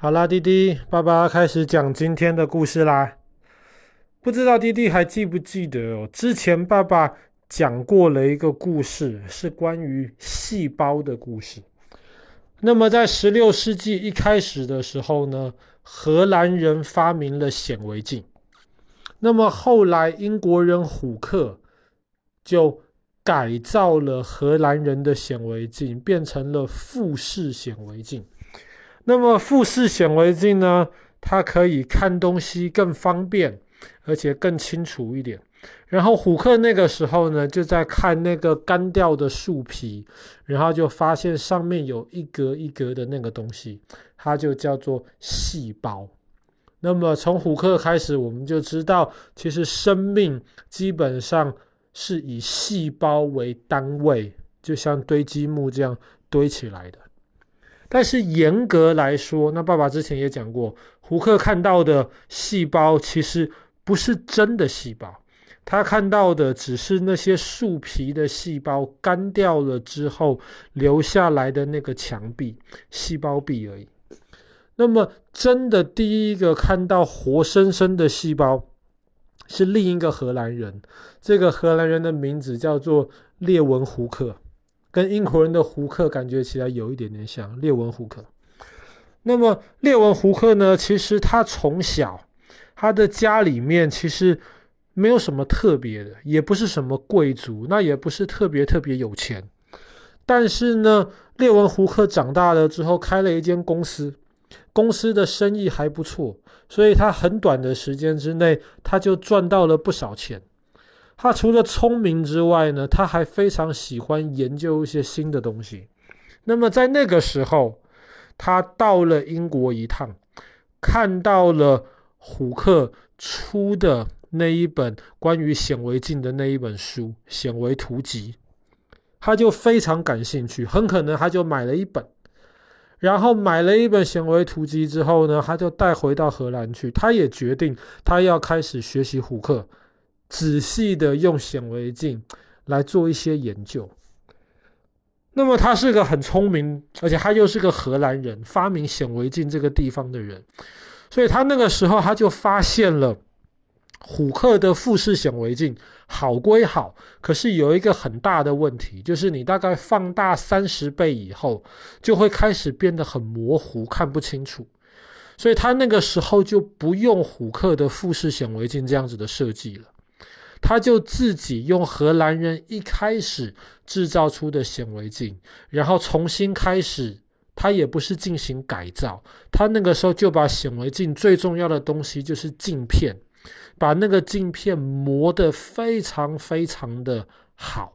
好啦，弟弟，爸爸开始讲今天的故事啦。不知道弟弟还记不记得哦？之前爸爸讲过了一个故事，是关于细胞的故事。那么在十六世纪一开始的时候呢，荷兰人发明了显微镜。那么后来英国人虎克就改造了荷兰人的显微镜，变成了复式显微镜。那么复式显微镜呢，它可以看东西更方便，而且更清楚一点。然后虎克那个时候呢，就在看那个干掉的树皮，然后就发现上面有一格一格的那个东西，它就叫做细胞。那么从虎克开始，我们就知道，其实生命基本上是以细胞为单位，就像堆积木这样堆起来的。但是严格来说，那爸爸之前也讲过，胡克看到的细胞其实不是真的细胞，他看到的只是那些树皮的细胞干掉了之后留下来的那个墙壁，细胞壁而已。那么真的第一个看到活生生的细胞是另一个荷兰人，这个荷兰人的名字叫做列文虎克。跟英国人的胡克感觉起来有一点点像列文胡克。那么列文胡克呢？其实他从小他的家里面其实没有什么特别的，也不是什么贵族，那也不是特别特别有钱。但是呢，列文胡克长大了之后开了一间公司，公司的生意还不错，所以他很短的时间之内他就赚到了不少钱。他除了聪明之外呢，他还非常喜欢研究一些新的东西。那么在那个时候，他到了英国一趟，看到了虎克出的那一本关于显微镜的那一本书《显微图集》，他就非常感兴趣，很可能他就买了一本。然后买了一本显微图集之后呢，他就带回到荷兰去。他也决定他要开始学习虎克。仔细的用显微镜来做一些研究。那么他是个很聪明，而且他又是个荷兰人，发明显微镜这个地方的人，所以他那个时候他就发现了虎克的复式显微镜好归好，可是有一个很大的问题，就是你大概放大三十倍以后，就会开始变得很模糊，看不清楚。所以他那个时候就不用虎克的复式显微镜这样子的设计了。他就自己用荷兰人一开始制造出的显微镜，然后重新开始，他也不是进行改造，他那个时候就把显微镜最重要的东西就是镜片，把那个镜片磨得非常非常的好，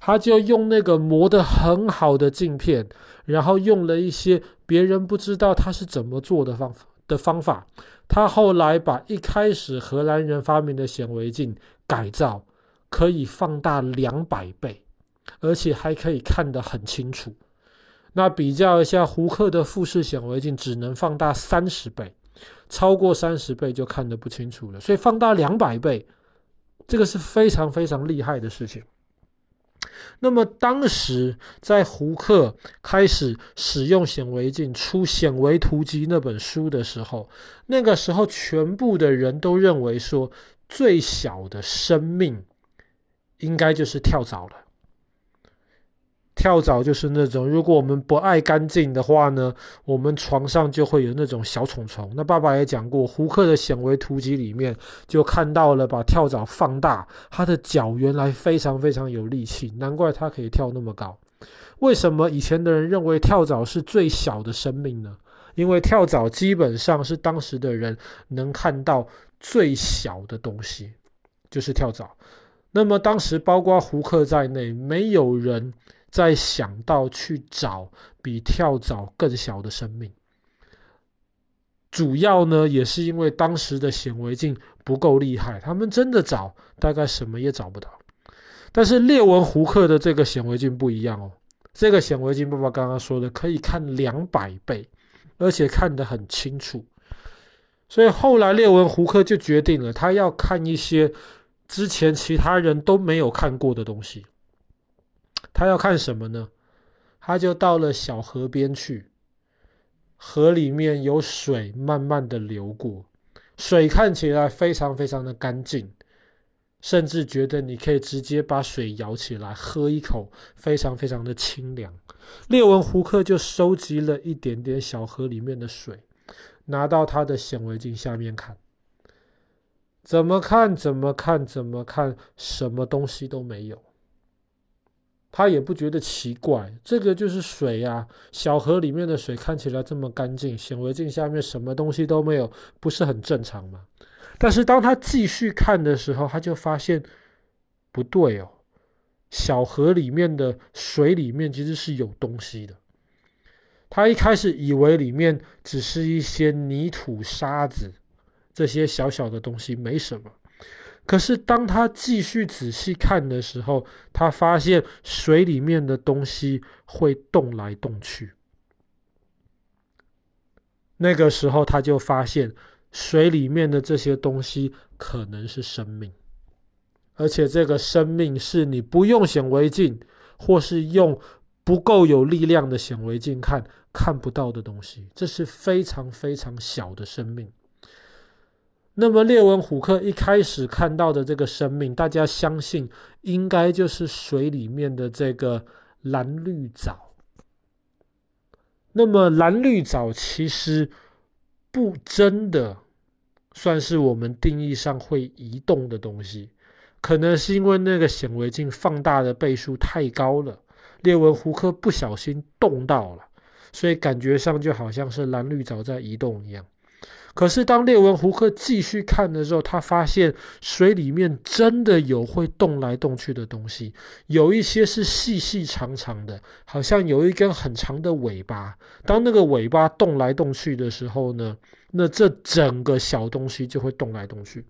他就用那个磨得很好的镜片，然后用了一些别人不知道他是怎么做的方法。的方法。他后来把一开始荷兰人发明的显微镜改造，可以放大两百倍，而且还可以看得很清楚。那比较一下，胡克的复式显微镜只能放大三十倍，超过三十倍就看得不清楚了。所以放大两百倍，这个是非常非常厉害的事情。那么当时在胡克开始使用显微镜出《显微图集》那本书的时候，那个时候全部的人都认为说，最小的生命应该就是跳蚤了。跳蚤就是那种，如果我们不爱干净的话呢，我们床上就会有那种小虫虫。那爸爸也讲过，胡克的显微图集里面就看到了，把跳蚤放大，它的脚原来非常非常有力气，难怪它可以跳那么高。为什么以前的人认为跳蚤是最小的生命呢？因为跳蚤基本上是当时的人能看到最小的东西，就是跳蚤。那么当时包括胡克在内，没有人。再想到去找比跳蚤更小的生命，主要呢也是因为当时的显微镜不够厉害，他们真的找大概什么也找不到。但是列文胡克的这个显微镜不一样哦，这个显微镜爸爸刚刚说的可以看两百倍，而且看得很清楚。所以后来列文胡克就决定了，他要看一些之前其他人都没有看过的东西。他要看什么呢？他就到了小河边去，河里面有水慢慢的流过，水看起来非常非常的干净，甚至觉得你可以直接把水舀起来喝一口，非常非常的清凉。列文胡克就收集了一点点小河里面的水，拿到他的显微镜下面看，怎么看怎么看怎么看，什么东西都没有。他也不觉得奇怪，这个就是水呀。小河里面的水看起来这么干净，显微镜下面什么东西都没有，不是很正常吗？但是当他继续看的时候，他就发现不对哦，小河里面的水里面其实是有东西的。他一开始以为里面只是一些泥土、沙子，这些小小的东西没什么。可是，当他继续仔细看的时候，他发现水里面的东西会动来动去。那个时候，他就发现水里面的这些东西可能是生命，而且这个生命是你不用显微镜，或是用不够有力量的显微镜看看不到的东西。这是非常非常小的生命。那么列文虎克一开始看到的这个生命，大家相信应该就是水里面的这个蓝绿藻。那么蓝绿藻其实不真的算是我们定义上会移动的东西，可能是因为那个显微镜放大的倍数太高了，列文虎克不小心动到了，所以感觉上就好像是蓝绿藻在移动一样。可是，当列文胡克继续看的时候，他发现水里面真的有会动来动去的东西，有一些是细细长长的，好像有一根很长的尾巴。当那个尾巴动来动去的时候呢，那这整个小东西就会动来动去。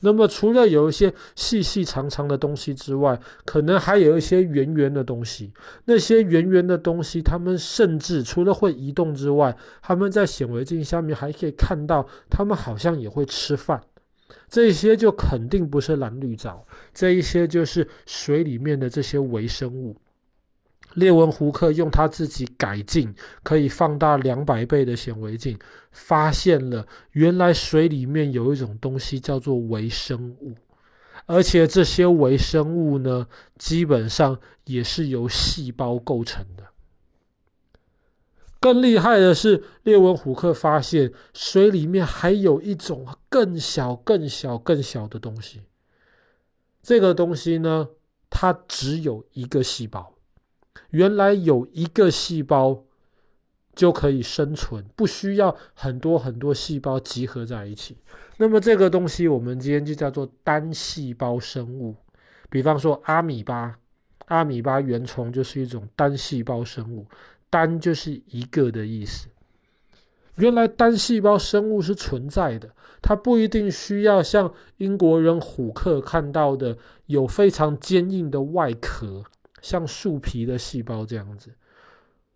那么，除了有一些细细长长的东西之外，可能还有一些圆圆的东西。那些圆圆的东西，它们甚至除了会移动之外，它们在显微镜下面还可以看到，它们好像也会吃饭。这些就肯定不是蓝绿藻，这一些就是水里面的这些微生物。列文胡克用他自己改进可以放大两百倍的显微镜，发现了原来水里面有一种东西叫做微生物，而且这些微生物呢，基本上也是由细胞构成的。更厉害的是，列文虎克发现水里面还有一种更小、更小、更小的东西。这个东西呢，它只有一个细胞。原来有一个细胞就可以生存，不需要很多很多细胞集合在一起。那么这个东西我们今天就叫做单细胞生物。比方说阿米巴，阿米巴原虫就是一种单细胞生物，单就是一个的意思。原来单细胞生物是存在的，它不一定需要像英国人虎克看到的有非常坚硬的外壳。像树皮的细胞这样子，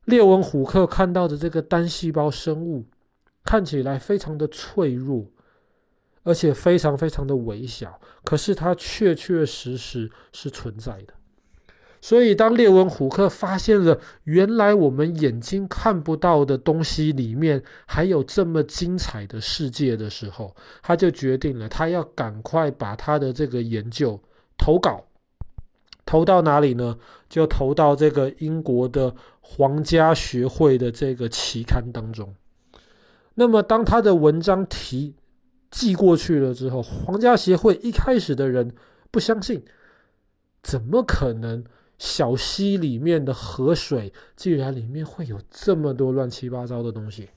列文虎克看到的这个单细胞生物看起来非常的脆弱，而且非常非常的微小，可是它确确实实是存在的。所以，当列文虎克发现了原来我们眼睛看不到的东西里面还有这么精彩的世界的时候，他就决定了，他要赶快把他的这个研究投稿。投到哪里呢？就投到这个英国的皇家学会的这个期刊当中。那么，当他的文章提寄过去了之后，皇家协会一开始的人不相信，怎么可能小溪里面的河水竟然里面会有这么多乱七八糟的东西？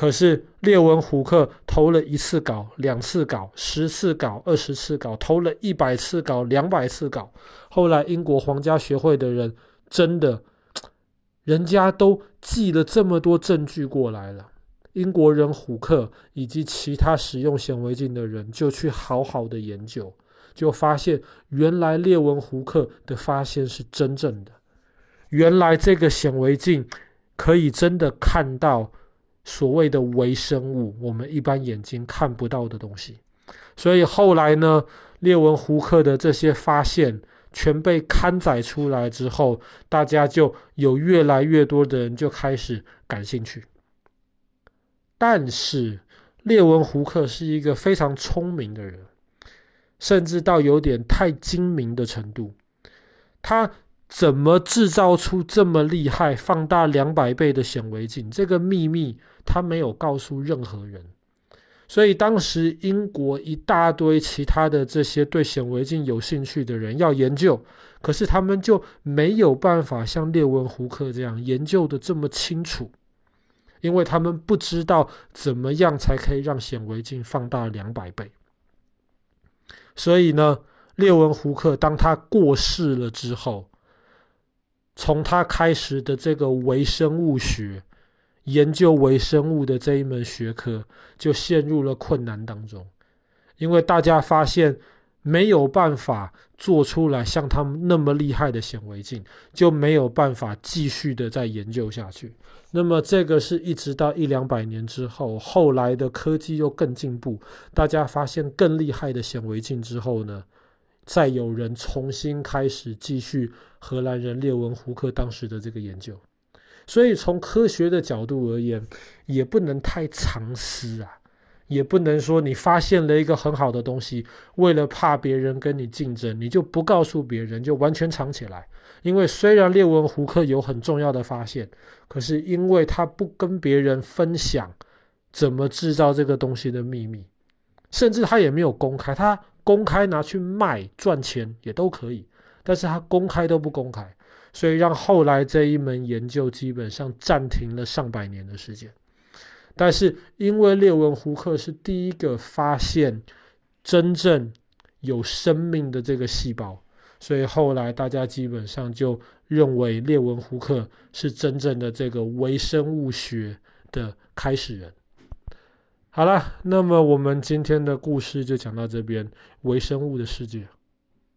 可是列文虎克投了一次稿、两次稿、十次稿、二十次稿，投了一百次稿、两百次稿。后来英国皇家学会的人真的，人家都寄了这么多证据过来了。英国人虎克以及其他使用显微镜的人就去好好的研究，就发现原来列文虎克的发现是真正的。原来这个显微镜可以真的看到。所谓的微生物，我们一般眼睛看不到的东西，所以后来呢，列文胡克的这些发现全被刊载出来之后，大家就有越来越多的人就开始感兴趣。但是列文胡克是一个非常聪明的人，甚至到有点太精明的程度。他怎么制造出这么厉害、放大两百倍的显微镜？这个秘密他没有告诉任何人。所以当时英国一大堆其他的这些对显微镜有兴趣的人要研究，可是他们就没有办法像列文胡克这样研究的这么清楚。因为他们不知道怎么样才可以让显微镜放大两百倍，所以呢，列文胡克当他过世了之后，从他开始的这个微生物学，研究微生物的这一门学科就陷入了困难当中，因为大家发现。没有办法做出来像他们那么厉害的显微镜，就没有办法继续的再研究下去。那么这个是一直到一两百年之后，后来的科技又更进步，大家发现更厉害的显微镜之后呢，再有人重新开始继续荷兰人列文胡克当时的这个研究。所以从科学的角度而言，也不能太藏私啊。也不能说你发现了一个很好的东西，为了怕别人跟你竞争，你就不告诉别人，就完全藏起来。因为虽然列文胡克有很重要的发现，可是因为他不跟别人分享怎么制造这个东西的秘密，甚至他也没有公开，他公开拿去卖赚钱也都可以，但是他公开都不公开，所以让后来这一门研究基本上暂停了上百年的时间。但是，因为列文胡克是第一个发现真正有生命的这个细胞，所以后来大家基本上就认为列文胡克是真正的这个微生物学的开始人。好了，那么我们今天的故事就讲到这边，微生物的世界。